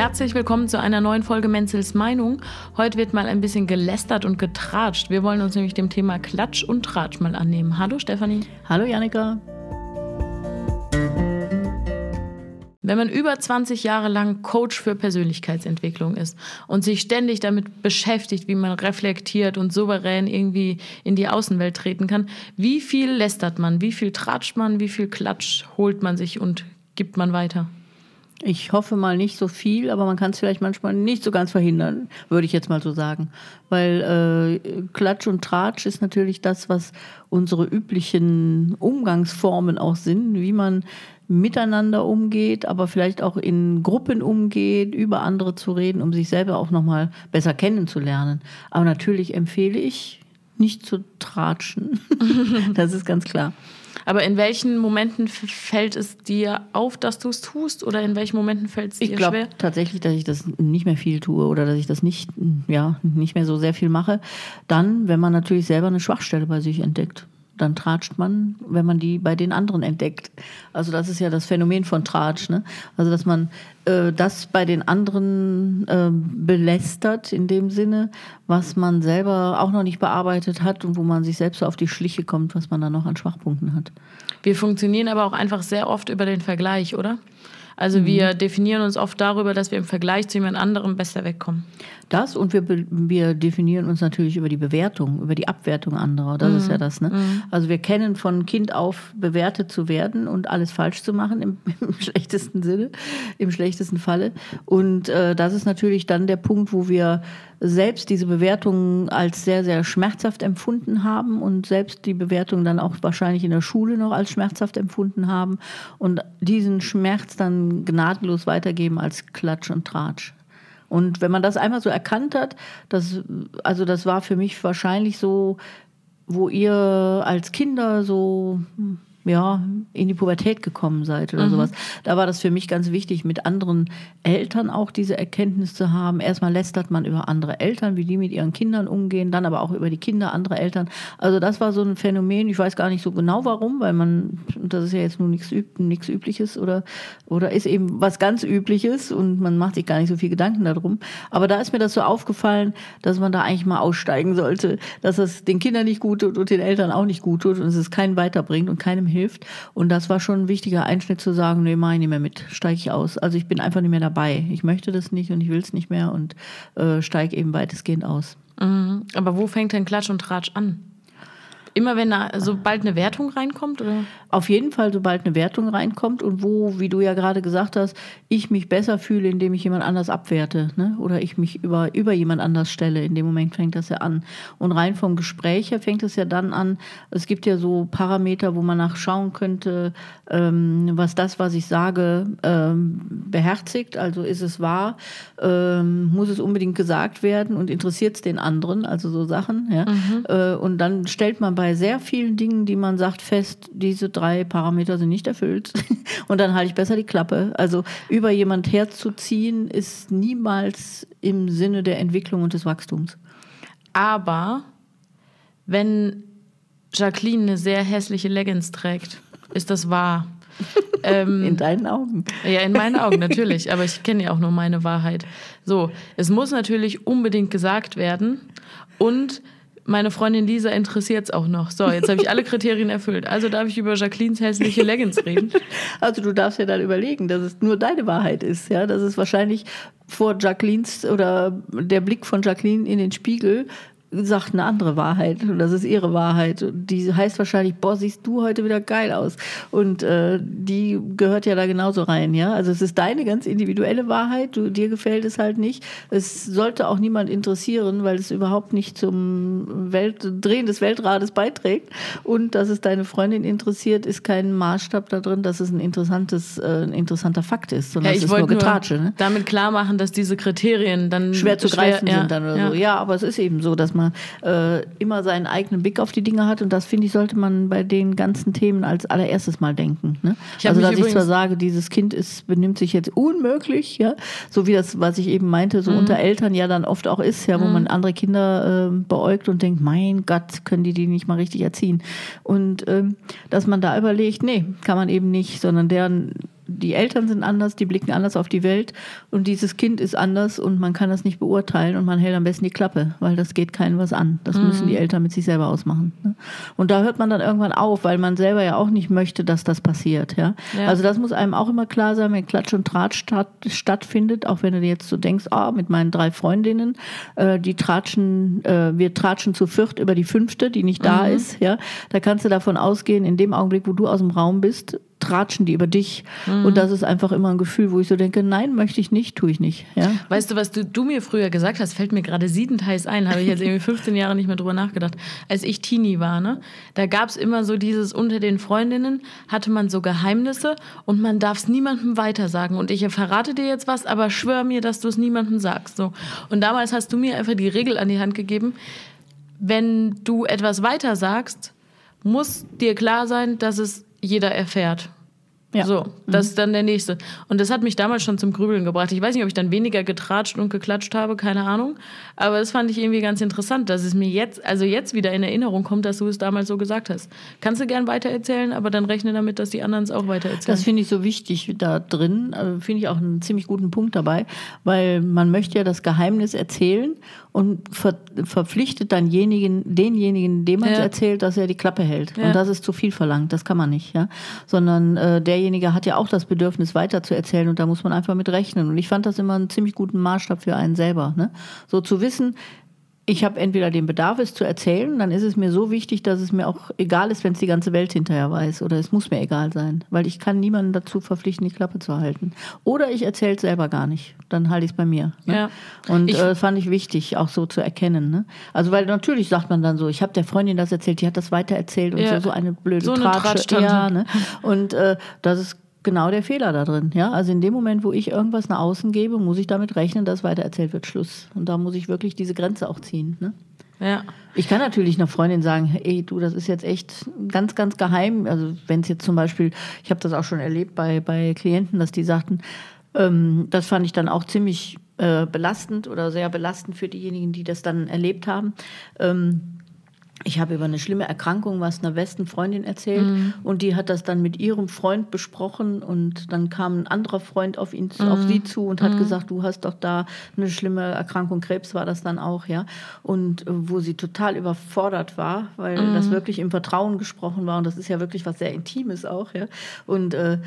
Herzlich willkommen zu einer neuen Folge Menzels Meinung. Heute wird mal ein bisschen gelästert und getratscht. Wir wollen uns nämlich dem Thema Klatsch und Tratsch mal annehmen. Hallo Stefanie. Hallo Janika. Wenn man über 20 Jahre lang Coach für Persönlichkeitsentwicklung ist und sich ständig damit beschäftigt, wie man reflektiert und souverän irgendwie in die Außenwelt treten kann, wie viel lästert man, wie viel tratscht man, wie viel Klatsch holt man sich und gibt man weiter? Ich hoffe mal nicht so viel, aber man kann es vielleicht manchmal nicht so ganz verhindern, würde ich jetzt mal so sagen. Weil äh, Klatsch und Tratsch ist natürlich das, was unsere üblichen Umgangsformen auch sind, wie man miteinander umgeht, aber vielleicht auch in Gruppen umgeht, über andere zu reden, um sich selber auch nochmal besser kennenzulernen. Aber natürlich empfehle ich, nicht zu tratschen. das ist ganz klar. Aber in welchen Momenten fällt es dir auf, dass du es tust? Oder in welchen Momenten fällt es dir ich glaub, schwer? Ich glaube tatsächlich, dass ich das nicht mehr viel tue oder dass ich das nicht, ja, nicht mehr so sehr viel mache. Dann, wenn man natürlich selber eine Schwachstelle bei sich entdeckt dann tratscht man, wenn man die bei den anderen entdeckt. Also das ist ja das Phänomen von Tratsch. Ne? Also dass man äh, das bei den anderen äh, belästert in dem Sinne, was man selber auch noch nicht bearbeitet hat und wo man sich selbst so auf die Schliche kommt, was man da noch an Schwachpunkten hat. Wir funktionieren aber auch einfach sehr oft über den Vergleich, oder? Also mhm. wir definieren uns oft darüber, dass wir im Vergleich zu jemand anderem besser wegkommen. Das und wir, wir definieren uns natürlich über die Bewertung, über die Abwertung anderer. Das mhm. ist ja mhm. das. Ne? Mhm. Also wir kennen von Kind auf bewertet zu werden und alles falsch zu machen im, im schlechtesten Sinne, im schlechtesten Falle. Und äh, das ist natürlich dann der Punkt, wo wir selbst diese Bewertung als sehr, sehr schmerzhaft empfunden haben und selbst die Bewertung dann auch wahrscheinlich in der Schule noch als schmerzhaft empfunden haben und diesen Schmerz dann gnadenlos weitergeben als Klatsch und Tratsch. Und wenn man das einmal so erkannt hat, das, also das war für mich wahrscheinlich so, wo ihr als Kinder so hm, ja, in die Pubertät gekommen seid oder mhm. sowas. Da war das für mich ganz wichtig, mit anderen Eltern auch diese Erkenntnis zu haben. Erstmal lästert man über andere Eltern, wie die mit ihren Kindern umgehen, dann aber auch über die Kinder anderer Eltern. Also das war so ein Phänomen, ich weiß gar nicht so genau warum, weil man, das ist ja jetzt nur nichts nichts Übliches oder, oder ist eben was ganz Übliches und man macht sich gar nicht so viel Gedanken darum. Aber da ist mir das so aufgefallen, dass man da eigentlich mal aussteigen sollte, dass es den Kindern nicht gut tut und den Eltern auch nicht gut tut und es keinen weiterbringt und keinem hilft. Und das war schon ein wichtiger Einschnitt zu sagen, nee, mach ich nicht mehr mit, steige ich aus. Also ich bin einfach nicht mehr dabei. Ich möchte das nicht und ich will es nicht mehr und äh, steige eben weitestgehend aus. Mhm. Aber wo fängt denn Klatsch und Tratsch an? Immer wenn da sobald eine Wertung reinkommt? Oder? Auf jeden Fall, sobald eine Wertung reinkommt und wo, wie du ja gerade gesagt hast, ich mich besser fühle, indem ich jemand anders abwerte ne? oder ich mich über, über jemand anders stelle. In dem Moment fängt das ja an. Und rein vom Gespräch her fängt es ja dann an. Es gibt ja so Parameter, wo man nachschauen könnte, ähm, was das, was ich sage, ähm, beherzigt. Also ist es wahr? Ähm, muss es unbedingt gesagt werden und interessiert es den anderen? Also so Sachen. Ja? Mhm. Äh, und dann stellt man bei sehr vielen Dingen, die man sagt, fest, diese drei Parameter sind nicht erfüllt. Und dann halte ich besser die Klappe. Also über jemand herzuziehen ist niemals im Sinne der Entwicklung und des Wachstums. Aber wenn Jacqueline eine sehr hässliche Leggings trägt, ist das wahr. Ähm, in deinen Augen. Ja, in meinen Augen natürlich, aber ich kenne ja auch nur meine Wahrheit. So, es muss natürlich unbedingt gesagt werden und meine Freundin Lisa interessiert es auch noch. So, jetzt habe ich alle Kriterien erfüllt. Also darf ich über Jacquelines hässliche Leggings reden. Also du darfst ja dann überlegen, dass es nur deine Wahrheit ist. Ja, dass es wahrscheinlich vor Jacquelines oder der Blick von Jacqueline in den Spiegel sagt eine andere Wahrheit und das ist ihre Wahrheit. Und die heißt wahrscheinlich, boah, siehst du heute wieder geil aus. Und äh, die gehört ja da genauso rein, ja. Also es ist deine ganz individuelle Wahrheit, du, dir gefällt es halt nicht. Es sollte auch niemand interessieren, weil es überhaupt nicht zum Welt, Drehen des Weltrades beiträgt. Und dass es deine Freundin interessiert, ist kein Maßstab da drin, dass es ein interessantes, äh, ein interessanter Fakt ist, sondern ja, ich es ist nur Getratsche. Ne? Damit klar machen, dass diese Kriterien dann schwer zu greifen schwer, sind dann oder ja. so. Ja, aber es ist eben so, dass man man äh, immer seinen eigenen Blick auf die Dinge hat. Und das, finde ich, sollte man bei den ganzen Themen als allererstes mal denken. Ne? Also, dass ich zwar sage, dieses Kind ist, benimmt sich jetzt unmöglich, ja, so wie das, was ich eben meinte, so mhm. unter Eltern ja dann oft auch ist, ja, wo mhm. man andere Kinder äh, beäugt und denkt, mein Gott, können die die nicht mal richtig erziehen. Und ähm, dass man da überlegt, nee, kann man eben nicht, sondern deren die Eltern sind anders, die blicken anders auf die Welt und dieses Kind ist anders und man kann das nicht beurteilen und man hält am besten die Klappe, weil das geht keinem was an. Das mhm. müssen die Eltern mit sich selber ausmachen. Ne? Und da hört man dann irgendwann auf, weil man selber ja auch nicht möchte, dass das passiert. Ja? ja. Also das muss einem auch immer klar sein, wenn Klatsch und Tratsch statt, stattfindet, auch wenn du dir jetzt so denkst, ah, mit meinen drei Freundinnen, äh, die tratschen, äh, wir tratschen zu viert über die fünfte, die nicht da mhm. ist. Ja? Da kannst du davon ausgehen, in dem Augenblick, wo du aus dem Raum bist, tratschen die über dich. Mhm. Und das ist einfach immer ein Gefühl, wo ich so denke, nein, möchte ich nicht, tue ich nicht. Ja? Weißt du, was du, du mir früher gesagt hast, fällt mir gerade siedend heiß ein, habe ich jetzt irgendwie 15 Jahre nicht mehr drüber nachgedacht. Als ich Teenie war, ne, da gab es immer so dieses, unter den Freundinnen hatte man so Geheimnisse und man darf es niemandem weitersagen. Und ich verrate dir jetzt was, aber schwör mir, dass du es niemandem sagst. So. Und damals hast du mir einfach die Regel an die Hand gegeben, wenn du etwas weiter sagst, muss dir klar sein, dass es jeder erfährt. Ja. So, das ist dann der nächste. Und das hat mich damals schon zum Grübeln gebracht. Ich weiß nicht, ob ich dann weniger getratscht und geklatscht habe, keine Ahnung. Aber das fand ich irgendwie ganz interessant, dass es mir jetzt, also jetzt wieder in Erinnerung kommt, dass du es damals so gesagt hast. Kannst du gern weitererzählen, aber dann rechne damit, dass die anderen es auch weitererzählen. Das finde ich so wichtig da drin. Also finde ich auch einen ziemlich guten Punkt dabei, weil man möchte ja das Geheimnis erzählen und ver verpflichtet dann denjenigen, denjenigen, dem man es ja. erzählt, dass er die Klappe hält. Ja. Und das ist zu viel verlangt. Das kann man nicht, ja. Sondern äh, derjenige hat ja auch das Bedürfnis, weiter zu erzählen und da muss man einfach mit rechnen. Und ich fand das immer einen ziemlich guten Maßstab für einen selber. Ne? So zu wissen, ich habe entweder den Bedarf, es zu erzählen, dann ist es mir so wichtig, dass es mir auch egal ist, wenn es die ganze Welt hinterher weiß. Oder es muss mir egal sein, weil ich kann niemanden dazu verpflichten, die Klappe zu halten. Oder ich erzähle es selber gar nicht. Dann halte ich es bei mir. Ne? Ja. Und ich, äh, fand ich wichtig, auch so zu erkennen. Ne? Also weil natürlich sagt man dann so, ich habe der Freundin das erzählt, die hat das weiter erzählt und ja. so, so eine blöde so Tratsche. Eine ja, ne? Und äh, das ist genau der Fehler da drin. Ja? Also in dem Moment, wo ich irgendwas nach außen gebe, muss ich damit rechnen, dass weitererzählt wird. Schluss. Und da muss ich wirklich diese Grenze auch ziehen. Ne? Ja. Ich kann natürlich einer Freundin sagen, ey, du, das ist jetzt echt ganz, ganz geheim. Also wenn es jetzt zum Beispiel, ich habe das auch schon erlebt bei, bei Klienten, dass die sagten, ähm, das fand ich dann auch ziemlich äh, belastend oder sehr belastend für diejenigen, die das dann erlebt haben. Ähm, ich habe über eine schlimme Erkrankung was einer besten Freundin erzählt mhm. und die hat das dann mit ihrem Freund besprochen und dann kam ein anderer Freund auf ihn mhm. auf sie zu und hat mhm. gesagt, du hast doch da eine schlimme Erkrankung, Krebs war das dann auch, ja. Und äh, wo sie total überfordert war, weil das mhm. wirklich im Vertrauen gesprochen war und das ist ja wirklich was sehr Intimes auch, ja. Und äh,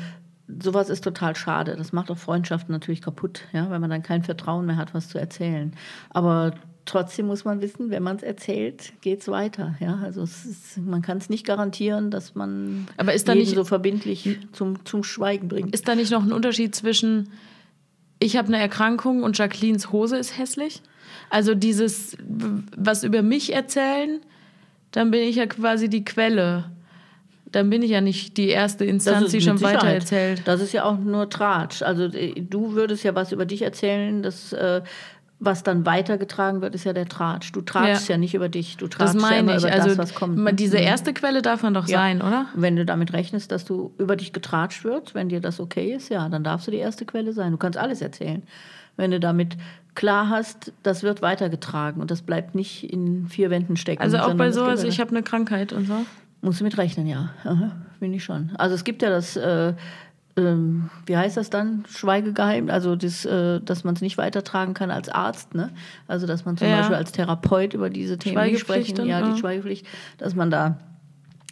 sowas ist total schade. Das macht auch Freundschaften natürlich kaputt, ja, weil man dann kein Vertrauen mehr hat, was zu erzählen. Aber trotzdem muss man wissen, wenn man es erzählt, geht es weiter. Ja, also ist, man kann es nicht garantieren, dass man Aber ist da nicht, so verbindlich zum, zum Schweigen bringt. Ist da nicht noch ein Unterschied zwischen ich habe eine Erkrankung und Jacquelines Hose ist hässlich? Also dieses, was über mich erzählen, dann bin ich ja quasi die Quelle. Dann bin ich ja nicht die erste Instanz, die schon weiter erzählt. Das ist ja auch nur Tratsch. Also äh, du würdest ja was über dich erzählen, das äh, was dann weitergetragen wird, ist ja der Tratsch. Du tratschst ja. ja nicht über dich, du tratschst ja immer ich. über also, das, was kommt. Diese mhm. erste Quelle darf man doch ja. sein, oder? Wenn du damit rechnest, dass du über dich getratscht wird, wenn dir das okay ist, ja, dann darfst du die erste Quelle sein. Du kannst alles erzählen. Wenn du damit klar hast, das wird weitergetragen und das bleibt nicht in vier Wänden stecken. Also auch bei sowas, ich habe eine Krankheit und so? Musst du mit rechnen, ja. Finde ich schon. Also es gibt ja das... Äh, ähm, wie heißt das dann? Schweigegeheim, also das, äh, dass man es nicht weitertragen kann als Arzt, ne? Also dass man zum ja. Beispiel als Therapeut über diese Themen sprechen, ja, die Schweigepflicht, dass man da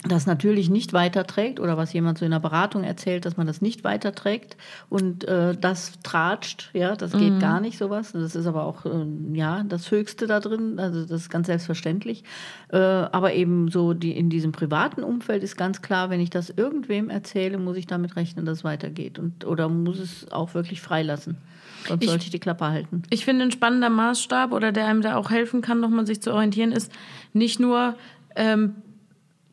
das natürlich nicht weiterträgt oder was jemand so in der Beratung erzählt, dass man das nicht weiterträgt und äh, das tratscht, ja, das geht mhm. gar nicht sowas. Das ist aber auch äh, ja das Höchste da drin, also das ist ganz selbstverständlich. Äh, aber eben so die in diesem privaten Umfeld ist ganz klar, wenn ich das irgendwem erzähle, muss ich damit rechnen, dass es weitergeht und oder muss es auch wirklich freilassen. Sonst ich, sollte ich die Klappe halten. Ich finde, ein spannender Maßstab oder der einem da auch helfen kann, nochmal sich zu orientieren, ist nicht nur ähm,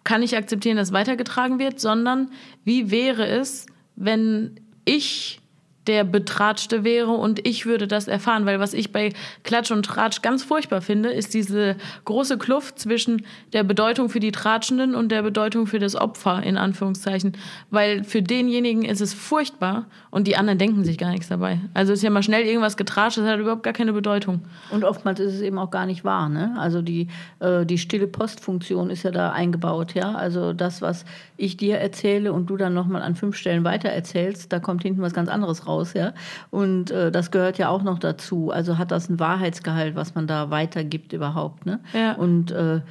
kann ich akzeptieren, dass weitergetragen wird, sondern wie wäre es, wenn ich der Betratschte wäre und ich würde das erfahren. Weil was ich bei Klatsch und Tratsch ganz furchtbar finde, ist diese große Kluft zwischen der Bedeutung für die Tratschenden und der Bedeutung für das Opfer, in Anführungszeichen. Weil für denjenigen ist es furchtbar und die anderen denken sich gar nichts dabei. Also ist ja mal schnell irgendwas getratscht, das hat überhaupt gar keine Bedeutung. Und oftmals ist es eben auch gar nicht wahr. Ne? Also die, äh, die stille Postfunktion ist ja da eingebaut. Ja? Also das, was ich dir erzähle und du dann nochmal an fünf Stellen weiter erzählst, da kommt hinten was ganz anderes raus raus, ja. Und äh, das gehört ja auch noch dazu. Also hat das ein Wahrheitsgehalt, was man da weitergibt überhaupt, ne? Ja. Und äh,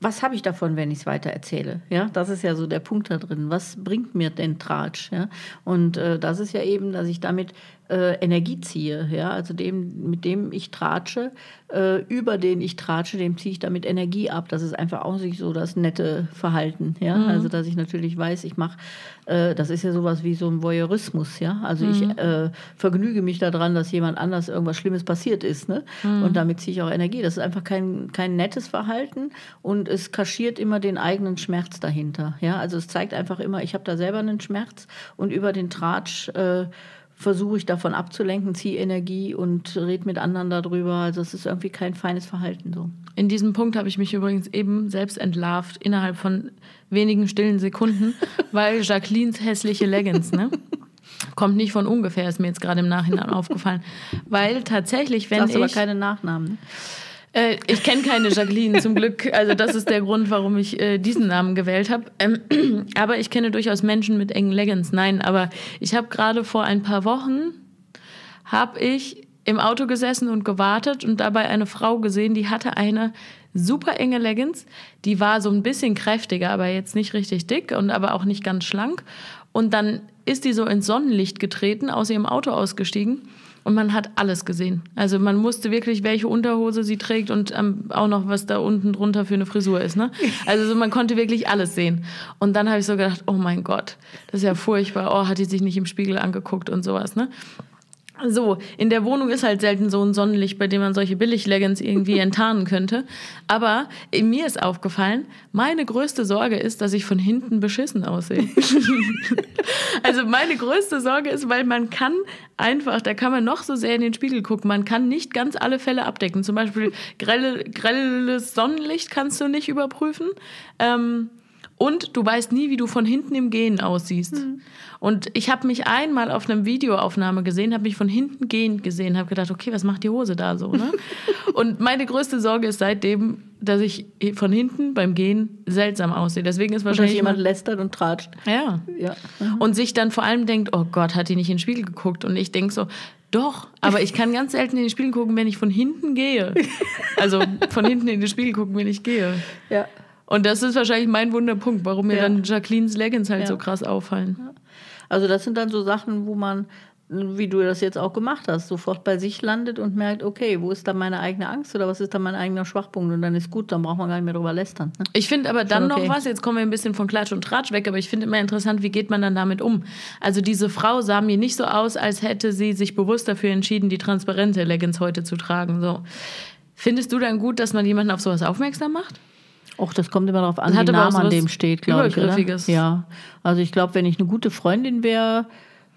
was habe ich davon, wenn ich es weiter erzähle? Ja, das ist ja so der Punkt da drin. Was bringt mir denn Tratsch? Ja? Und äh, das ist ja eben, dass ich damit äh, Energie ziehe. Ja? Also dem, mit dem ich tratsche, äh, über den ich tratsche, dem ziehe ich damit Energie ab. Das ist einfach auch nicht so das nette Verhalten. Ja? Mhm. Also dass ich natürlich weiß, ich mache, äh, das ist ja sowas wie so ein Voyeurismus. Ja? Also mhm. ich äh, vergnüge mich daran, dass jemand anders irgendwas Schlimmes passiert ist. Ne? Mhm. Und damit ziehe ich auch Energie. Das ist einfach kein, kein nettes Verhalten und es kaschiert immer den eigenen Schmerz dahinter. Ja? Also es zeigt einfach immer, ich habe da selber einen Schmerz und über den Tratsch äh, versuche ich davon abzulenken, ziehe Energie und rede mit anderen darüber. Also es ist irgendwie kein feines Verhalten so. In diesem Punkt habe ich mich übrigens eben selbst entlarvt, innerhalb von wenigen stillen Sekunden, weil Jacquelines hässliche Leggings, ne? Kommt nicht von ungefähr, ist mir jetzt gerade im Nachhinein aufgefallen. Weil tatsächlich, wenn Sagst ich. aber keine Nachnamen. Ne? Äh, ich kenne keine Jacqueline zum Glück. Also das ist der Grund, warum ich äh, diesen Namen gewählt habe. Ähm, aber ich kenne durchaus Menschen mit engen Leggings. Nein, aber ich habe gerade vor ein paar Wochen habe ich im Auto gesessen und gewartet und dabei eine Frau gesehen, die hatte eine super enge Leggings. Die war so ein bisschen kräftiger, aber jetzt nicht richtig dick und aber auch nicht ganz schlank. Und dann ist die so ins Sonnenlicht getreten, aus ihrem Auto ausgestiegen und man hat alles gesehen. Also man wusste wirklich, welche Unterhose sie trägt und ähm, auch noch, was da unten drunter für eine Frisur ist. Ne? Also so, man konnte wirklich alles sehen. Und dann habe ich so gedacht, oh mein Gott, das ist ja furchtbar. Oh, hat die sich nicht im Spiegel angeguckt und sowas. Ne? So, in der Wohnung ist halt selten so ein Sonnenlicht, bei dem man solche Billig-Leggings irgendwie enttarnen könnte. Aber mir ist aufgefallen, meine größte Sorge ist, dass ich von hinten beschissen aussehe. also meine größte Sorge ist, weil man kann einfach, da kann man noch so sehr in den Spiegel gucken, man kann nicht ganz alle Fälle abdecken. Zum Beispiel grelle, grelles Sonnenlicht kannst du nicht überprüfen. Ähm, und du weißt nie, wie du von hinten im Gehen aussiehst. Mhm. Und ich habe mich einmal auf einer Videoaufnahme gesehen, habe mich von hinten gehend gesehen, habe gedacht, okay, was macht die Hose da so? Ne? und meine größte Sorge ist seitdem, dass ich von hinten beim Gehen seltsam aussehe. Deswegen ist wahrscheinlich jemand lästert und tratscht. Ja. ja. Mhm. Und sich dann vor allem denkt, oh Gott, hat die nicht in den Spiegel geguckt? Und ich denke so, doch, aber ich kann ganz selten in den Spiegel gucken, wenn ich von hinten gehe. Also von hinten in den Spiegel gucken, wenn ich gehe. Ja. Und das ist wahrscheinlich mein Wunderpunkt, warum mir ja. dann Jacquelines Leggings halt ja. so krass auffallen. Also das sind dann so Sachen, wo man, wie du das jetzt auch gemacht hast, sofort bei sich landet und merkt, okay, wo ist da meine eigene Angst oder was ist da mein eigener Schwachpunkt? Und dann ist gut, dann braucht man gar nicht mehr drüber lästern. Ne? Ich finde aber dann okay. noch was, jetzt kommen wir ein bisschen von Klatsch und Tratsch weg, aber ich finde immer interessant, wie geht man dann damit um? Also diese Frau sah mir nicht so aus, als hätte sie sich bewusst dafür entschieden, die transparente Leggings heute zu tragen. So. Findest du dann gut, dass man jemanden auf sowas aufmerksam macht? Och, das kommt immer darauf an, wie Name an dem steht, glaube ich. Oder? Ja, also ich glaube, wenn ich eine gute Freundin wäre,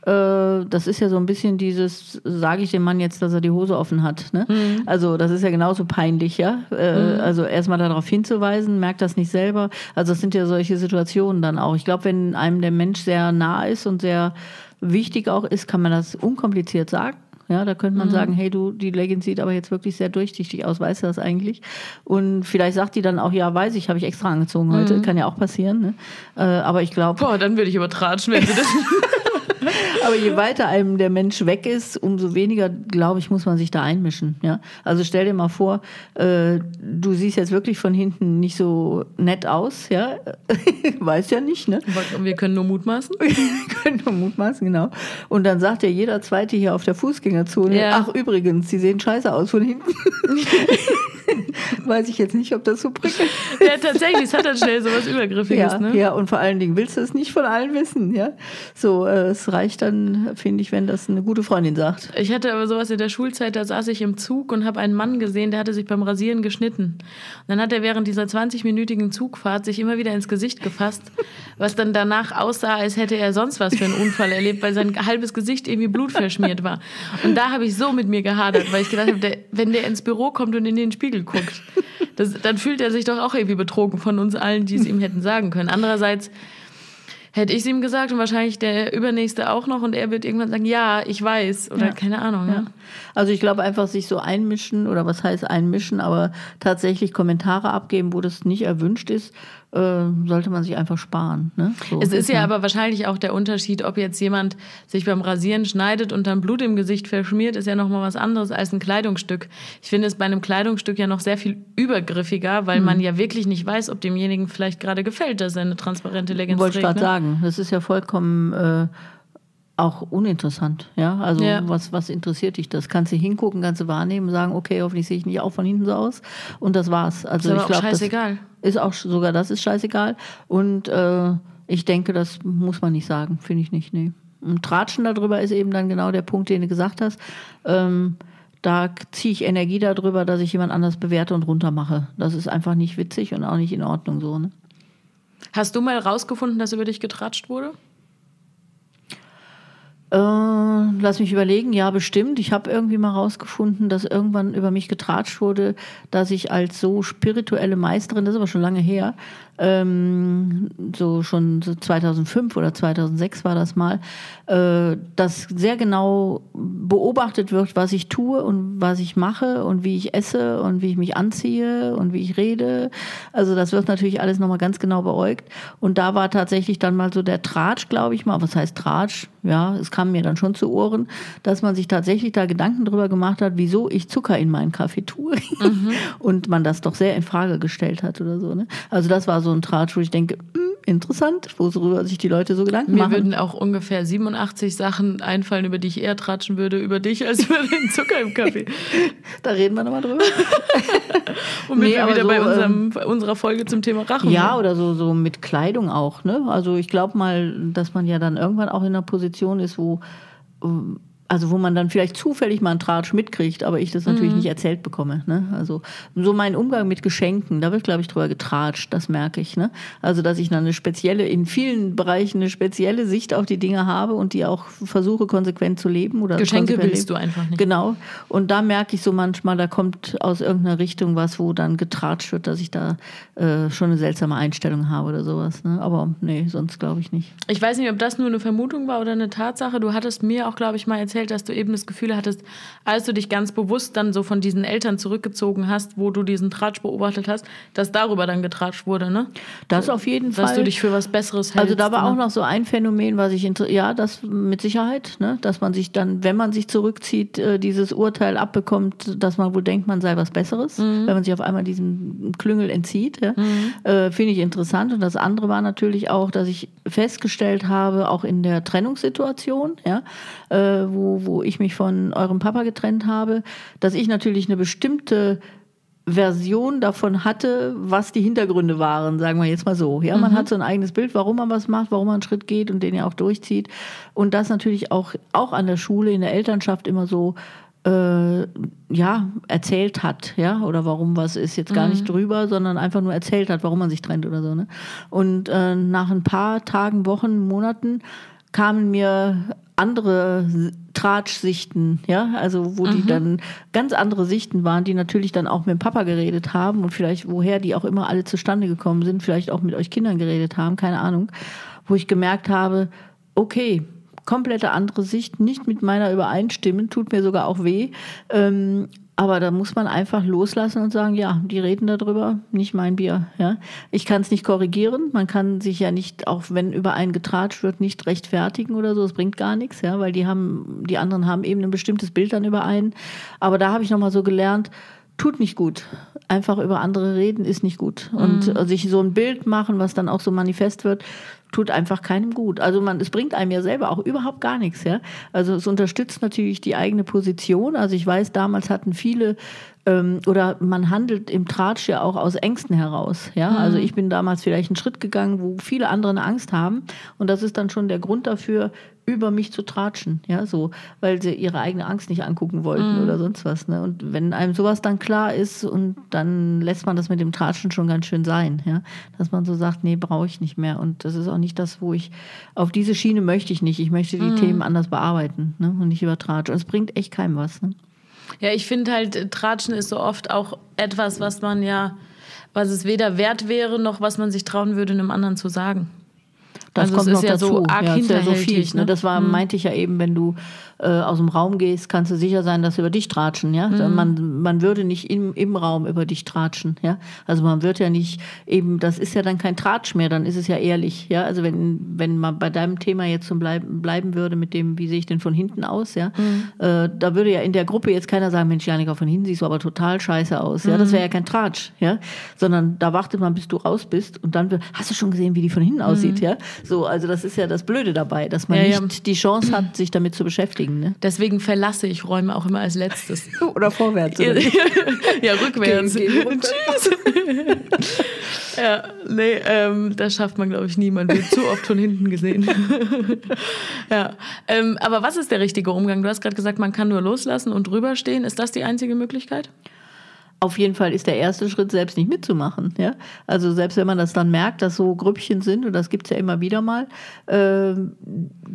äh, das ist ja so ein bisschen dieses, sage ich dem Mann jetzt, dass er die Hose offen hat. Ne? Mhm. Also das ist ja genauso peinlich, ja. Äh, mhm. Also erstmal darauf hinzuweisen, merkt das nicht selber. Also das sind ja solche Situationen dann auch. Ich glaube, wenn einem der Mensch sehr nah ist und sehr wichtig auch ist, kann man das unkompliziert sagen. Ja, da könnte man mhm. sagen, hey, du, die Leggings sieht aber jetzt wirklich sehr durchsichtig aus, weißt du das eigentlich? Und vielleicht sagt die dann auch, ja, weiß ich, habe ich extra angezogen heute, mhm. kann ja auch passieren. Ne? Äh, aber ich glaube. Boah, dann würde ich übertratschen, wenn sie das. Aber je weiter einem der Mensch weg ist, umso weniger, glaube ich, muss man sich da einmischen. Ja? Also stell dir mal vor, äh, du siehst jetzt wirklich von hinten nicht so nett aus, ja? Weiß ja nicht, ne? Wir können nur mutmaßen. Wir können nur mutmaßen, genau. Und dann sagt ja jeder Zweite hier auf der Fußgängerzone, ja. ach übrigens, sie sehen scheiße aus von hinten. Weiß ich jetzt nicht, ob das so prickelt. Ja, tatsächlich, es hat dann schnell so was Übergriffiges. Ja, ne? ja, und vor allen Dingen willst du es nicht von allen wissen. Ja? So, äh, es reicht dann, finde ich, wenn das eine gute Freundin sagt. Ich hatte aber sowas in der Schulzeit, da saß ich im Zug und habe einen Mann gesehen, der hatte sich beim Rasieren geschnitten. Und dann hat er während dieser 20-minütigen Zugfahrt sich immer wieder ins Gesicht gefasst, was dann danach aussah, als hätte er sonst was für einen Unfall erlebt, weil sein halbes Gesicht irgendwie blutverschmiert war. Und da habe ich so mit mir gehadert, weil ich gedacht habe, wenn der ins Büro kommt und in den Spiegel guckt, das, dann fühlt er sich doch auch irgendwie betrogen von uns allen, die es ihm hätten sagen können. Andererseits hätte ich es ihm gesagt und wahrscheinlich der Übernächste auch noch und er wird irgendwann sagen, ja, ich weiß oder Ja. keine Ahnung. Ja. Ja. Also ich glaube einfach sich so einmischen oder was heißt einmischen, aber tatsächlich Kommentare abgeben, wo das nicht erwünscht ist, sollte man sich einfach sparen. Ne? So Es ist ja aber wahrscheinlich auch der Unterschied, ob jetzt jemand sich beim Rasieren schneidet und dann Blut im Gesicht verschmiert, ist ja nochmal was anderes als ein Kleidungsstück. Ich finde es bei einem Kleidungsstück ja noch sehr viel übergriffiger, weil Hm. man ja wirklich nicht weiß, ob demjenigen vielleicht gerade gefällt, dass er eine transparente Leggings Wollte ich trägt. gerade Ne? sagen. Das ist ja vollkommen äh, auch uninteressant. Ja, also Ja. Was, was interessiert dich das? Kannst du hingucken, kannst du wahrnehmen, sagen, okay, hoffentlich sehe ich nicht auch von hinten so aus. Und das war's. Also Ist ich auch glaube, das scheißegal. ist auch sogar das ist scheißegal. Und äh, ich denke, das muss man nicht sagen, finde ich nicht. Nee. Und Tratschen darüber ist eben dann genau der Punkt, den du gesagt hast. Ähm, da ziehe ich Energie darüber, dass ich jemand anders bewerte und runtermache. Das ist einfach nicht witzig und auch nicht in Ordnung so. Ne? Hast du mal rausgefunden, dass über dich getratscht wurde? Äh, lass mich überlegen, ja, bestimmt. Ich habe irgendwie mal rausgefunden, dass irgendwann über mich getratscht wurde, dass ich als so spirituelle Meisterin, das ist aber schon lange her, ähm, so schon so 2005 oder 2006 war das mal, äh, dass sehr genau beobachtet wird, was ich tue und was ich mache und wie ich esse und wie ich mich anziehe und wie ich rede. Also das wird natürlich alles nochmal ganz genau beäugt. Und da war tatsächlich dann mal so der Tratsch, glaube ich mal. Was heißt Tratsch? Ja, es kam mir dann schon zu Ohren, dass man sich tatsächlich da Gedanken drüber gemacht hat, wieso ich Zucker in meinen Kaffee tue. Und man das doch sehr in Frage gestellt hat oder so. Ne? Also das war so ein Tratsch, wo ich denke, hm, interessant, worüber sich die Leute so Gedanken Mir machen. würden auch ungefähr 87 Sachen einfallen, über die ich eher tratschen würde, über dich als über den Zucker im Kaffee. Da reden wir nochmal drüber. Womit Nee, wir wieder so, bei ähm, unserem, unserer Folge zum Thema Rachen Ja, sind. oder so, so mit Kleidung auch. Ne? Also ich glaube mal, dass man ja dann irgendwann auch in einer Position ist, wo, ähm, also wo man dann vielleicht zufällig mal einen Tratsch mitkriegt, aber ich das natürlich nicht erzählt bekomme. Ne? Also so mein Umgang mit Geschenken, da wird, glaube ich, drüber getratscht, das merke ich. Ne? Also dass ich dann eine spezielle, in vielen Bereichen eine spezielle Sicht auf die Dinge habe und die auch versuche konsequent zu leben. Oder Geschenke willst leben. du einfach nicht. Genau. Und da merke ich so manchmal, da kommt aus irgendeiner Richtung was, wo dann getratscht wird, dass ich da äh, schon eine seltsame Einstellung habe oder sowas. Ne? Aber nee, sonst glaube ich nicht. Ich weiß nicht, ob das nur eine Vermutung war oder eine Tatsache. Du hattest mir auch, glaube ich, mal erzählt, dass du eben das Gefühl hattest, als du dich ganz bewusst dann so von diesen Eltern zurückgezogen hast, wo du diesen Tratsch beobachtet hast, dass darüber dann getratscht wurde, ne? Das auf jeden Fall. Dass du dich für was Besseres hältst. Also da war ne? auch noch so ein Phänomen, was ich ja, das mit Sicherheit, ne, dass man sich dann, wenn man sich zurückzieht, äh, dieses Urteil abbekommt, dass man wohl denkt, man sei was Besseres, Mhm. wenn man sich auf einmal diesem Klüngel entzieht. Ja. Äh, Finde ich interessant. Und das andere war natürlich auch, dass ich festgestellt habe, auch in der Trennungssituation, ja, äh, wo, wo ich mich von eurem Papa getrennt habe, dass ich natürlich eine bestimmte Version davon hatte, was die Hintergründe waren, sagen wir jetzt mal so. Ja, man hat so ein eigenes Bild, warum man was macht, warum man einen Schritt geht und den ja auch durchzieht. Und das natürlich auch, auch an der Schule, in der Elternschaft immer so äh, ja, erzählt hat, ja, oder warum was ist jetzt gar nicht drüber, sondern einfach nur erzählt hat, warum man sich trennt oder so. Ne? Und äh, nach ein paar Tagen, Wochen, Monaten kamen mir andere Tratschsichten, ja, also wo die dann ganz andere Sichten waren, die natürlich dann auch mit dem Papa geredet haben und vielleicht woher die auch immer alle zustande gekommen sind, vielleicht auch mit euch Kindern geredet haben, keine Ahnung, wo ich gemerkt habe, okay, komplette andere Sicht, nicht mit meiner übereinstimmen, tut mir sogar auch weh. Ähm, aber da muss man einfach loslassen und sagen, ja, die reden darüber, nicht mein Bier. Ja? Ich kann es nicht korrigieren. Man kann sich ja nicht, auch wenn über einen getratscht wird, nicht rechtfertigen oder so. Es bringt gar nichts, ja, weil die haben, die anderen haben eben ein bestimmtes Bild dann über einen. Aber da habe ich nochmal so gelernt, tut nicht gut. Einfach über andere reden ist nicht gut. Und äh, sich so ein Bild machen, was dann auch so manifest wird, tut einfach keinem gut. Also man, es bringt einem ja selber auch überhaupt gar nichts, ja. Also es unterstützt natürlich die eigene Position. Also ich weiß, damals hatten viele Ähm, oder man handelt im Tratsch ja auch aus Ängsten heraus. Ja? Mhm. Also ich bin damals vielleicht einen Schritt gegangen, wo viele andere eine Angst haben. Und das ist dann schon der Grund dafür, über mich zu tratschen, ja, so, weil sie ihre eigene Angst nicht angucken wollten mm. oder sonst was. Ne? Und wenn einem sowas dann klar ist und dann lässt man das mit dem Tratschen schon ganz schön sein, ja, dass man so sagt, nee, brauche ich nicht mehr. Und das ist auch nicht das, wo ich auf diese Schiene möchte ich nicht. Ich möchte die mm. Themen anders bearbeiten ne? und nicht übertratschen. Und es bringt echt keinem was. Ne? Ja, ich finde halt, Tratschen ist so oft auch etwas, was man ja, was es weder wert wäre, noch was man sich trauen würde, einem anderen zu sagen. Das also kommt noch ja dazu. So arg ja, ist ja so viel. Ne? Das war, hm. meinte ich ja eben, wenn du äh, aus dem Raum gehst, kannst du sicher sein, dass sie über dich tratschen. Ja? Mhm. Man, man würde nicht im, im Raum über dich tratschen. Ja? Also man wird ja nicht eben, das ist ja dann kein Tratsch mehr, dann ist es ja ehrlich. Ja? Also wenn, wenn man bei deinem Thema jetzt zum bleiben, bleiben würde mit dem, wie sehe ich denn von hinten aus, ja, mhm. äh, da würde ja in der Gruppe jetzt keiner sagen, Mensch, Janika, von hinten siehst du aber total scheiße aus. Ja? Das wäre ja kein Tratsch, ja. Sondern da wartet man, bis du raus bist und dann wird, hast du schon gesehen, wie die von hinten aussieht, mhm. ja? So, also das ist ja das Blöde dabei, dass man ja, nicht ja. die Chance hat, sich damit zu beschäftigen. Ne? Deswegen verlasse ich Räume auch immer als letztes. oder vorwärts. Oder? ja, rückwärts. Gehen, gehen Tschüss. ja, nee, ähm, das schafft man, glaube ich, nie. Man wird zu oft von hinten gesehen. ja, ähm, aber was ist der richtige Umgang? Du hast gerade gesagt, man kann nur loslassen und drüber stehen. Ist das die einzige Möglichkeit? Auf jeden Fall ist der erste Schritt, selbst nicht mitzumachen. Ja? Also selbst wenn man das dann merkt, dass so Grüppchen sind, und das gibt's ja immer wieder mal, äh,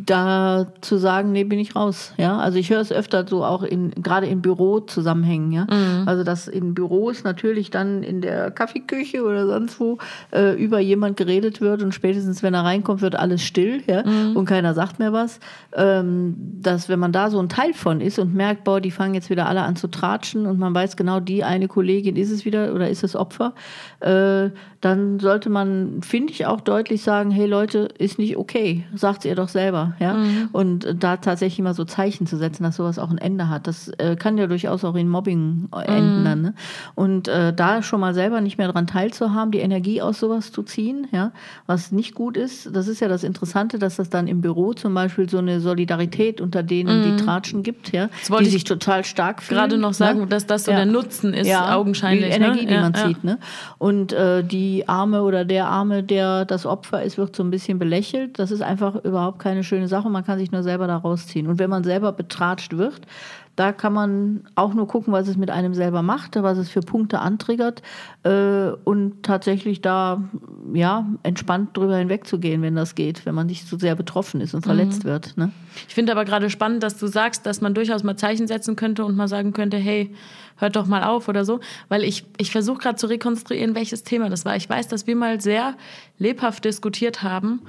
da zu sagen, nee, bin ich raus. Ja? Also ich höre es öfter so auch in, gerade in Bürozusammenhängen. Ja? Mhm. Also dass in Büros natürlich dann in der Kaffeeküche oder sonst wo äh, über jemand geredet wird und spätestens, wenn er reinkommt, wird alles still ja? Mhm. und keiner sagt mehr was. Ähm, dass wenn man da so ein Teil von ist und merkt, boah, die fangen jetzt wieder alle an zu tratschen und man weiß genau, die eine Kollegin ist es wieder oder ist es Opfer, äh, dann sollte man, finde ich, auch deutlich sagen, hey Leute, ist nicht okay, sagt ihr doch selber. Ja? Mhm. Und da tatsächlich mal so Zeichen zu setzen, dass sowas auch ein Ende hat. Das äh, kann ja durchaus auch in Mobbing enden. Mhm. Dann, ne? Und äh, da schon mal selber nicht mehr daran teilzuhaben, die Energie aus sowas zu ziehen, ja? was nicht gut ist, das ist ja das Interessante, dass das dann im Büro zum Beispiel so eine Solidarität unter denen, mhm. die Tratschen gibt, ja? die sich total stark fühlen. Gerade noch sagen, ne? dass das so ja. der Nutzen ist. Ja, augenscheinlich. Die Energie, ne? die ja, man ja. zieht. Ne? Und äh, die Arme oder der Arme, der das Opfer ist, wird so ein bisschen belächelt. Das ist einfach überhaupt keine schöne Sache. Man kann sich nur selber da rausziehen. Und wenn man selber betratscht wird, da kann man auch nur gucken, was es mit einem selber macht, was es für Punkte antriggert äh, und tatsächlich da ja entspannt drüber hinwegzugehen, wenn das geht, wenn man nicht so sehr betroffen ist und verletzt mhm. wird. Ne? Ich finde aber gerade spannend, dass du sagst, dass man durchaus mal Zeichen setzen könnte und mal sagen könnte, hey, hört doch mal auf oder so, weil ich, ich versuche gerade zu rekonstruieren, welches Thema das war. Ich weiß, dass wir mal sehr lebhaft diskutiert haben,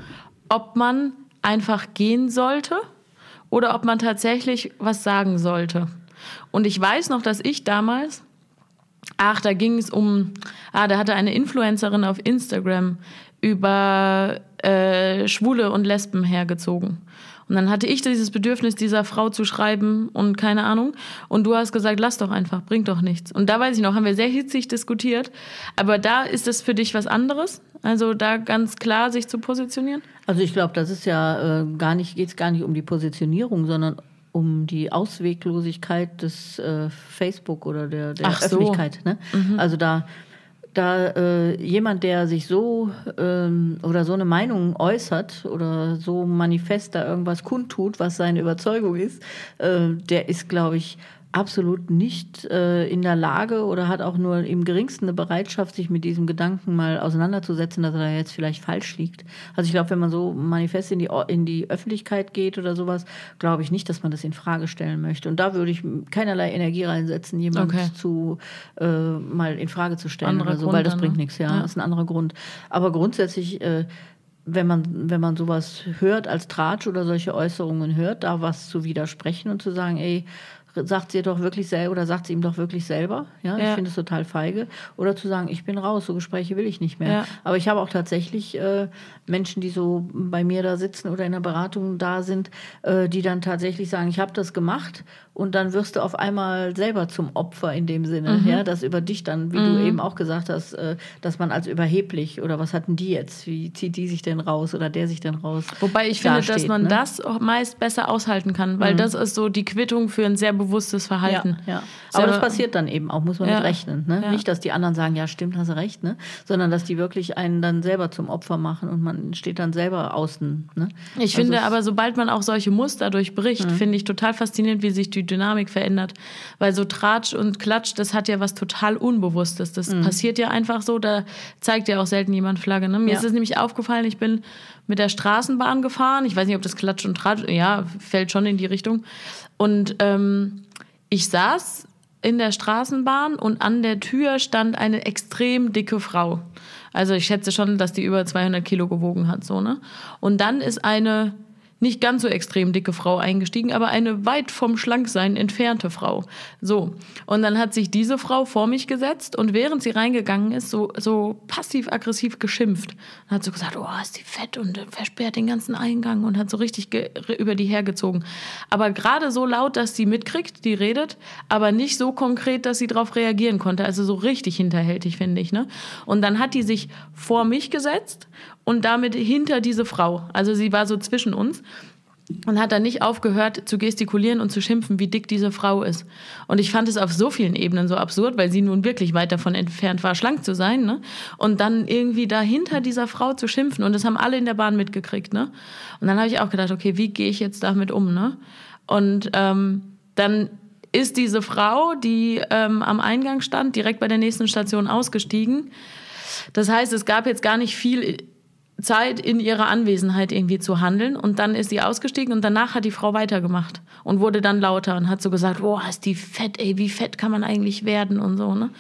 ob man einfach gehen sollte oder ob man tatsächlich was sagen sollte. Und ich weiß noch, dass ich damals, ach, da ging es um, ah, da hatte eine Influencerin auf Instagram über äh, Schwule und Lesben hergezogen. Und dann hatte ich dieses Bedürfnis, dieser Frau zu schreiben und keine Ahnung. Und du hast gesagt, lass doch einfach, bringt doch nichts. Und da weiß ich noch, haben wir sehr hitzig diskutiert. Aber da ist es für dich was anderes? Also da ganz klar sich zu positionieren? Also ich glaube, das ist ja äh, gar nicht, geht es gar nicht um die Positionierung, sondern um die Ausweglosigkeit des äh, Facebook oder der, der Öffentlichkeit. So. Ne? Mhm. Also da da äh, jemand, der sich so ähm, oder so eine Meinung äußert oder so manifest da irgendwas kundtut, was seine Überzeugung ist, äh, der ist, glaube ich, absolut nicht äh, in der Lage oder hat auch nur im geringsten eine Bereitschaft, sich mit diesem Gedanken mal auseinanderzusetzen, dass er da jetzt vielleicht falsch liegt. Also ich glaube, wenn man so manifest in die, in die Öffentlichkeit geht oder sowas, glaube ich nicht, dass man das in Frage stellen möchte. Und da würde ich keinerlei Energie reinsetzen, jemand okay. zu äh, mal in Frage zu stellen anderer oder so, Grund weil das dann, bringt ne? nichts, ja, ja, das ist ein anderer Grund. Aber grundsätzlich äh, wenn man, wenn man sowas hört als Tratsch oder solche Äußerungen hört, da was zu widersprechen und zu sagen, ey, sagt sie doch wirklich selber oder sagt sie ihm doch wirklich selber. Ja, ja. ich finde es total feige. Oder zu sagen, ich bin raus, so Gespräche will ich nicht mehr. Ja. Aber ich habe auch tatsächlich äh, Menschen, die so bei mir da sitzen oder in der Beratung da sind, äh, die dann tatsächlich sagen, ich habe das gemacht und dann wirst du auf einmal selber zum Opfer in dem Sinne, mhm. ja, dass über dich dann, wie mhm. du eben auch gesagt hast, äh, dass man als überheblich oder was hatten die jetzt, wie zieht die sich denn raus oder der sich denn raus? Wobei ich finde, dass man ne? das auch meist besser aushalten kann, weil mhm. das ist so die Quittung für ein sehr bewusstes Verhalten. Ja, ja. Aber das passiert dann eben auch, muss man ja. mit rechnen. Ne? Ja. Nicht, dass die anderen sagen, ja, stimmt, hast du recht, ne? sondern dass die wirklich einen dann selber zum Opfer machen und man steht dann selber außen. Ne? Ich also finde aber, sobald man auch solche Muster durchbricht, mhm. finde ich total faszinierend, wie sich die Dynamik verändert. Weil so Tratsch und Klatsch, das hat ja was total Unbewusstes. Das mhm. passiert ja einfach so, da zeigt ja auch selten jemand Flagge. Ne? Mir ja. ist es nämlich aufgefallen, ich bin mit der Straßenbahn gefahren. Ich weiß nicht, ob das Klatsch und Tratsch, ja, fällt schon in die Richtung. Und ähm, ich saß in der Straßenbahn und an der Tür stand eine extrem dicke Frau. Also ich schätze schon, dass die über 200 Kilo gewogen hat, so ne. Und dann ist eine nicht ganz so extrem dicke Frau eingestiegen, aber eine weit vom Schlanksein entfernte Frau. So. Und dann hat sich diese Frau vor mich gesetzt und während sie reingegangen ist, so, so passiv-aggressiv geschimpft. Und hat so gesagt, oh, ist die fett und versperrt den ganzen Eingang und hat so richtig über die hergezogen. Aber gerade so laut, dass sie mitkriegt, die redet, aber nicht so konkret, dass sie darauf reagieren konnte. Also so richtig hinterhältig, finde ich. Ne? Und dann hat die sich vor mich gesetzt und damit hinter diese Frau. Also sie war so zwischen uns und hat dann nicht aufgehört zu gestikulieren und zu schimpfen, wie dick diese Frau ist. Und ich fand es auf so vielen Ebenen so absurd, weil sie nun wirklich weit davon entfernt war, schlank zu sein. Ne? Und dann irgendwie dahinter dieser Frau zu schimpfen. Und das haben alle in der Bahn mitgekriegt. Ne? Und dann habe ich auch gedacht, okay, wie gehe ich jetzt damit um? Ne? Und ähm, dann ist diese Frau, die ähm, am Eingang stand, direkt bei der nächsten Station ausgestiegen. Das heißt, es gab jetzt gar nicht viel Zeit in ihrer Anwesenheit irgendwie zu handeln. Und dann ist sie ausgestiegen und danach hat die Frau weitergemacht und wurde dann lauter und hat so gesagt, boah, ist die fett, ey, wie fett kann man eigentlich werden und so, ne?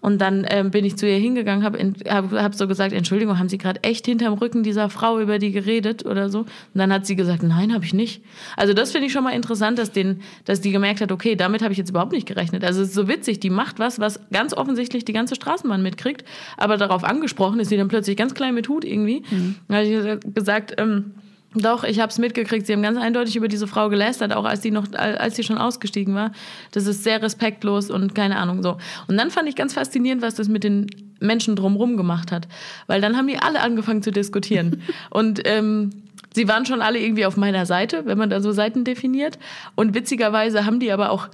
Und dann ähm, bin ich zu ihr hingegangen, habe hab, hab so gesagt, Entschuldigung, haben Sie gerade echt hinterm Rücken dieser Frau über die geredet oder so? Und dann hat sie gesagt, nein, habe ich nicht. Also das finde ich schon mal interessant, dass, den, dass die gemerkt hat, okay, damit habe ich jetzt überhaupt nicht gerechnet. Also es ist so witzig, die macht was, was ganz offensichtlich die ganze Straßenbahn mitkriegt, aber darauf angesprochen ist sie dann plötzlich ganz klein mit Hut irgendwie. Mhm. Dann habe ich gesagt, ähm, doch, ich habe es mitgekriegt. Sie haben ganz eindeutig über diese Frau gelästert, auch als sie noch, als sie schon ausgestiegen war. Das ist sehr respektlos und keine Ahnung so. Und dann fand ich ganz faszinierend, was das mit den Menschen drumherum gemacht hat, weil dann haben die alle angefangen zu diskutieren und ähm, sie waren schon alle irgendwie auf meiner Seite, wenn man da so Seiten definiert. Und witzigerweise haben die aber auch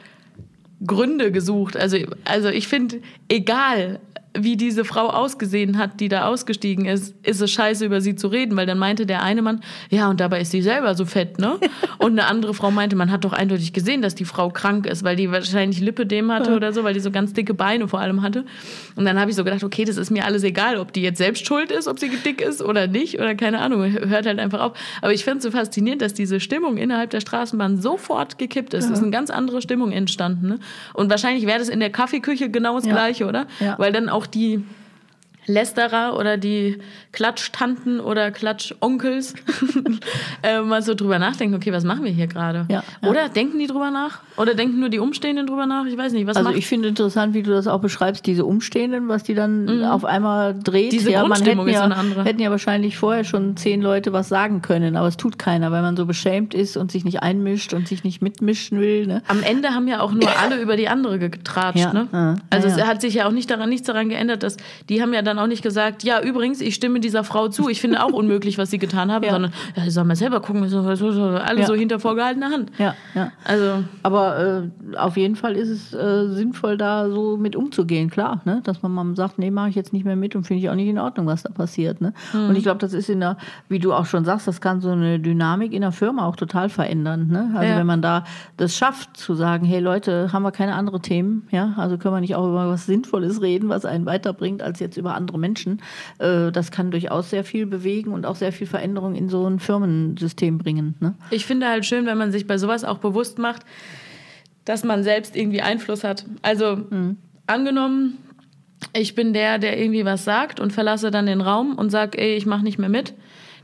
Gründe gesucht. Also, also ich finde, egal wie diese Frau ausgesehen hat, die da ausgestiegen ist, ist es scheiße, über sie zu reden, weil dann meinte der eine Mann, ja, und dabei ist sie selber so fett, ne? Und eine andere Frau meinte, man hat doch eindeutig gesehen, dass die Frau krank ist, weil die wahrscheinlich Lipödem hatte ja. oder so, weil die so ganz dicke Beine vor allem hatte. Und dann habe ich so gedacht, okay, das ist mir alles egal, ob die jetzt selbst schuld ist, ob sie dick ist oder nicht oder keine Ahnung, hört halt einfach auf. Aber ich finde es so faszinierend, dass diese Stimmung innerhalb der Straßenbahn sofort gekippt ist. Es ja. ist eine ganz andere Stimmung entstanden. Ne? Und wahrscheinlich wäre das in der Kaffeeküche genau das ja. Gleiche, oder? Weil dann auch die Lästerer oder die Klatschtanten oder Klatschonkels äh, mal so drüber nachdenken, okay, was machen wir hier gerade? Ja, ja. Oder denken die drüber nach? Oder denken nur die Umstehenden drüber nach? Ich weiß nicht, was Also macht? ich finde interessant, wie du das auch beschreibst, diese Umstehenden, was die dann mhm. auf einmal dreht. Diese ja, man hätten ja, eine andere. hätten ja wahrscheinlich vorher schon zehn Leute was sagen können, aber es tut keiner, weil man so beschämt ist und sich nicht einmischt und sich nicht mitmischen will. Ne? Am Ende haben ja auch nur alle über die andere getratscht. Ja. Ne? Also es hat sich ja auch nicht daran, nichts daran geändert, dass die haben ja dann auch nicht gesagt, ja übrigens, ich stimme dieser Frau zu, ich finde auch unmöglich, was sie getan haben, sondern ja, soll man selber gucken, alle so hinter vorgehaltener Hand. Ja, ja. Also, aber äh, auf jeden Fall ist es äh, sinnvoll, da so mit umzugehen, klar, ne? dass man mal sagt, nee, mache ich jetzt nicht mehr mit und finde ich auch nicht in Ordnung, was da passiert. Ne? Mhm. Und ich glaube, das ist in der, wie du auch schon sagst, das kann so eine Dynamik in der Firma auch total verändern. Ne? Also ja. wenn man da das schafft, zu sagen, hey Leute, haben wir keine anderen Themen, ja, also können wir nicht auch über was Sinnvolles reden, was einen weiterbringt, als jetzt über andere Menschen. Äh, das kann durchaus sehr viel bewegen und auch sehr viel Veränderung in so ein Firmensystem bringen. Ne? Ich finde halt schön, wenn man sich bei sowas auch bewusst macht, dass man selbst irgendwie Einfluss hat. Also mhm. angenommen, ich bin der, der irgendwie was sagt und verlasse dann den Raum und sage, ey, ich mache nicht mehr mit.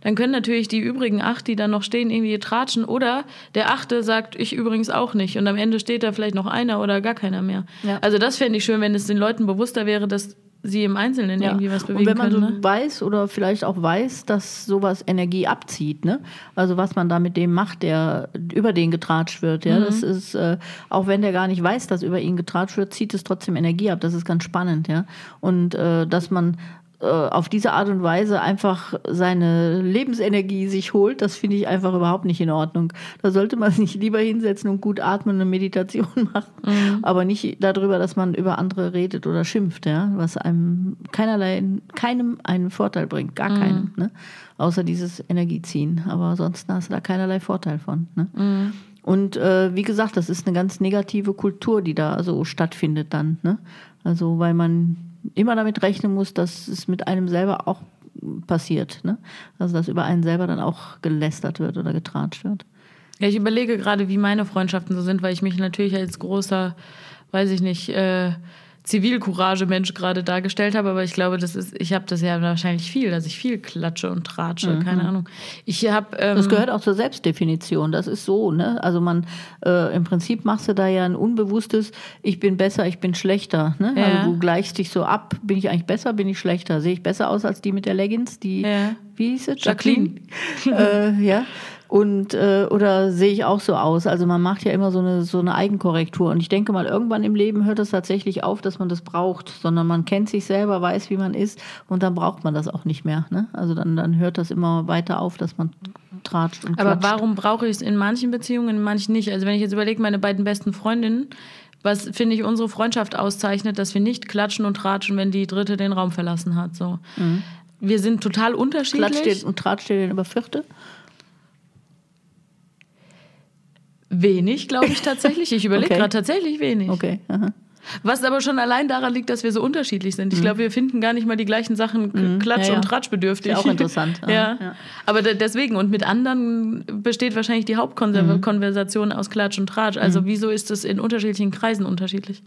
Dann können natürlich die übrigen acht, die dann noch stehen, irgendwie tratschen. Oder der achte sagt, ich übrigens auch nicht. Und am Ende steht da vielleicht noch einer oder gar keiner mehr. Ja. Also das fände ich schön, wenn es den Leuten bewusster wäre, dass sie im Einzelnen ja. irgendwie was bewegen Und wenn man können, so ne? weiß oder vielleicht auch weiß, dass sowas Energie abzieht, ne? Also was man da mit dem macht, der über den getratscht wird, ja, mhm. das ist äh, auch wenn der gar nicht weiß, dass über ihn getratscht wird, zieht es trotzdem Energie ab. Das ist ganz spannend, ja. Und äh, dass man äh, auf diese Art und Weise einfach seine Lebensenergie sich holt, das finde ich einfach überhaupt nicht in Ordnung. Da sollte man sich lieber hinsetzen und gut atmen und eine Meditation machen, mhm. aber nicht darüber, dass man über andere redet oder schimpft, ja, was einem keinerlei, keinem einen Vorteil bringt, gar mhm. keinen, ne? außer dieses Energieziehen. Aber ansonsten hast du da keinerlei Vorteil von. Ne? Mhm. Und äh, wie gesagt, das ist eine ganz negative Kultur, die da so stattfindet dann. Ne? Also weil man immer damit rechnen muss, dass es mit einem selber auch passiert. Ne? Also dass über einen selber dann auch gelästert wird oder getratscht wird. Ja, ich überlege gerade, wie meine Freundschaften so sind, weil ich mich natürlich als großer, weiß ich nicht, äh, Zivilcourage-Mensch gerade dargestellt habe, aber ich glaube, das ist, ich habe das ja wahrscheinlich viel, dass ich viel klatsche und tratsche, mhm. keine Ahnung. Ich habe. Ähm, das gehört auch zur Selbstdefinition. Das ist so, ne? Also man, äh, im Prinzip machst du da ja ein unbewusstes, ich bin besser, ich bin schlechter. Ne? Ja. Also du gleichst dich so ab, bin ich eigentlich besser, bin ich schlechter? Sehe ich besser aus als die mit der Leggings, die, ja. wie hieß es? Jacqueline. Jacqueline. äh, ja. Und äh, oder sehe ich auch so aus? Also man macht ja immer so eine so eine Eigenkorrektur. Und ich denke mal, irgendwann im Leben hört es tatsächlich auf, dass man das braucht, sondern man kennt sich selber, weiß, wie man ist, und dann braucht man das auch nicht mehr. Ne? Also dann, dann hört das immer weiter auf, dass man tratscht und Aber warum brauche ich es in manchen Beziehungen, in manchen nicht? Also wenn ich jetzt überlege, meine beiden besten Freundinnen, was finde ich unsere Freundschaft auszeichnet, dass wir nicht klatschen und tratschen, wenn die dritte den Raum verlassen hat. So. Mhm. Wir sind total unterschiedlich. Klatscht und tratscht ihr denn über vierte? Wenig, glaube ich tatsächlich. Ich überlege okay. gerade tatsächlich wenig. Okay. Aha. Was aber schon allein daran liegt, dass wir so unterschiedlich sind. Ich mhm. glaube, wir finden gar nicht mal die gleichen Sachen mhm. klatsch- ja, ja. und tratschbedürftig. Ist ja auch interessant. ja. ja. Aber deswegen, und mit anderen besteht wahrscheinlich die Hauptkonversation mhm. aus Klatsch und Tratsch. Also mhm. wieso ist es in unterschiedlichen Kreisen unterschiedlich?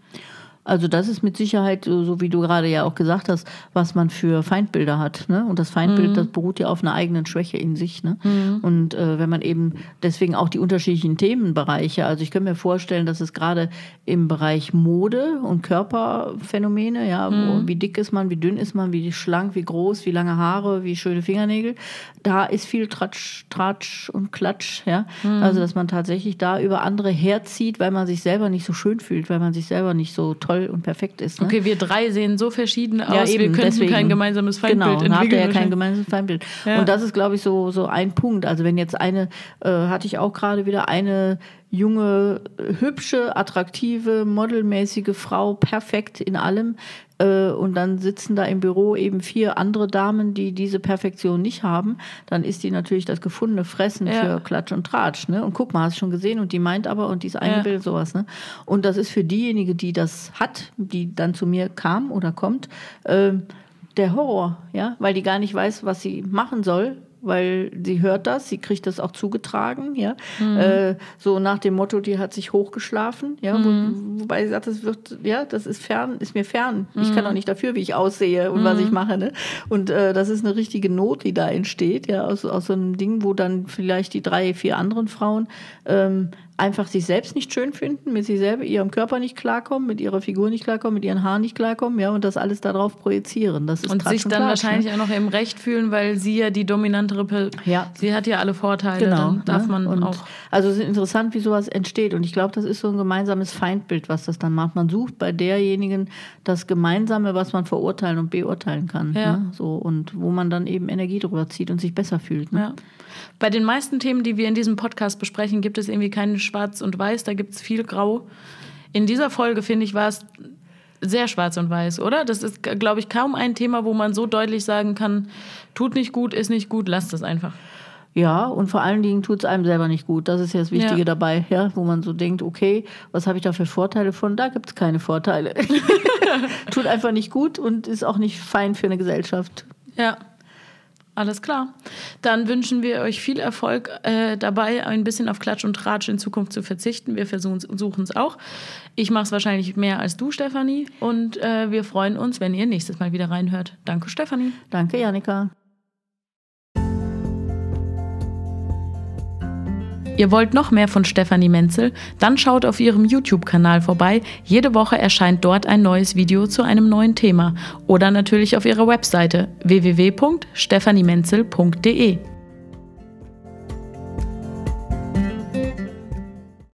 Also das ist mit Sicherheit, so wie du gerade ja auch gesagt hast, was man für Feindbilder hat. Ne? Und das Feindbild, mhm. das beruht ja auf einer eigenen Schwäche in sich. Ne? Mhm. Und äh, wenn man eben deswegen auch die unterschiedlichen Themenbereiche, also ich kann mir vorstellen, dass es gerade im Bereich Mode und Körperphänomene, ja, mhm. wo, wie dick ist man, wie dünn ist man, wie schlank, wie groß, wie lange Haare, wie schöne Fingernägel, da ist viel Tratsch, Tratsch und Klatsch. Ja? Mhm. Also dass man tatsächlich da über andere herzieht, weil man sich selber nicht so schön fühlt, weil man sich selber nicht so toll toll und perfekt ist. Ne? Okay, wir drei sehen so verschieden aus, ja, eben, wir können deswegen. kein gemeinsames Feindbild genau, entwickeln. Genau, habt ja kein gemeinsames Feindbild. Ja. Und das ist, glaube ich, so, so ein Punkt. Also wenn jetzt eine, äh, hatte ich auch gerade wieder eine junge, hübsche, attraktive, modelmäßige Frau, perfekt in allem. Äh, und dann sitzen da im Büro eben vier andere Damen, die diese Perfektion nicht haben. Dann ist die natürlich das gefundene Fressen ja. für Klatsch und Tratsch. Ne? Und guck mal, hast du schon gesehen und die meint aber und die ist eingebildet, ja. sowas. Ne? Und das ist für diejenige, die das hat, die dann zu mir kam oder kommt, äh, der Horror, ja, weil die gar nicht weiß, was sie machen soll, weil sie hört das, sie kriegt das auch zugetragen, ja. Mhm. Äh, so nach dem Motto, die hat sich hochgeschlafen, ja. Mhm. Wo, wobei sie sagt, das wird, ja, das ist fern, ist mir fern. Mhm. Ich kann mhm. auch nicht dafür, wie ich aussehe und was ich mhm. mache, ne. Und äh, das ist eine richtige Not, die da entsteht, ja, aus, aus so einem Ding, wo dann vielleicht die drei, vier anderen Frauen ähm, einfach sich selbst nicht schön finden, mit sich selber, ihrem Körper nicht klarkommen, mit ihrer Figur nicht klarkommen, mit ihren Haaren nicht klarkommen, ja, und das alles darauf projizieren. Das ist und sich dann Klatsch, wahrscheinlich ne? auch noch im Recht fühlen, weil sie ja die dominantere, Pe ja. sie hat ja alle Vorteile, genau, dann darf ne? man und auch. Also es ist interessant, wie sowas entsteht und ich glaube, das ist so ein gemeinsames Feindbild, was das dann macht. Man sucht bei derjenigen das Gemeinsame, was man verurteilen und beurteilen kann, ja. ne? so und wo man dann eben Energie drüber zieht und sich besser fühlt. Ne? Ja. Bei den meisten Themen, die wir in diesem Podcast besprechen, gibt es irgendwie keinen Schwarz und Weiß, da gibt es viel Grau. In dieser Folge, finde ich, war es sehr schwarz und weiß, oder? Das ist, glaube ich, kaum ein Thema, wo man so deutlich sagen kann, tut nicht gut, ist nicht gut, lasst es einfach. Ja, und vor allen Dingen tut es einem selber nicht gut. Das ist ja das Wichtige ja. dabei, ja, wo man so denkt, okay, was habe ich da für Vorteile von? Da gibt es keine Vorteile. tut einfach nicht gut und ist auch nicht fein für eine Gesellschaft. Ja. Alles klar. Dann wünschen wir euch viel Erfolg äh, dabei, ein bisschen auf Klatsch und Tratsch in Zukunft zu verzichten. Wir versuchen es auch. Ich mache es wahrscheinlich mehr als du, Stefanie. Und äh, wir freuen uns, wenn ihr nächstes Mal wieder reinhört. Danke, Stefanie. Danke, Janika. Ihr wollt noch mehr von Stefanie Menzel? Dann schaut auf ihrem YouTube-Kanal vorbei. Jede Woche erscheint dort ein neues Video zu einem neuen Thema. Oder natürlich auf ihrer Webseite www.stephaniemenzel.de.